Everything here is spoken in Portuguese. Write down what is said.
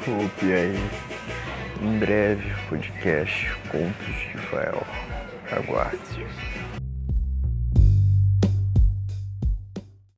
Desculpe aí. Em breve, podcast Contos de Fael. Aguarde.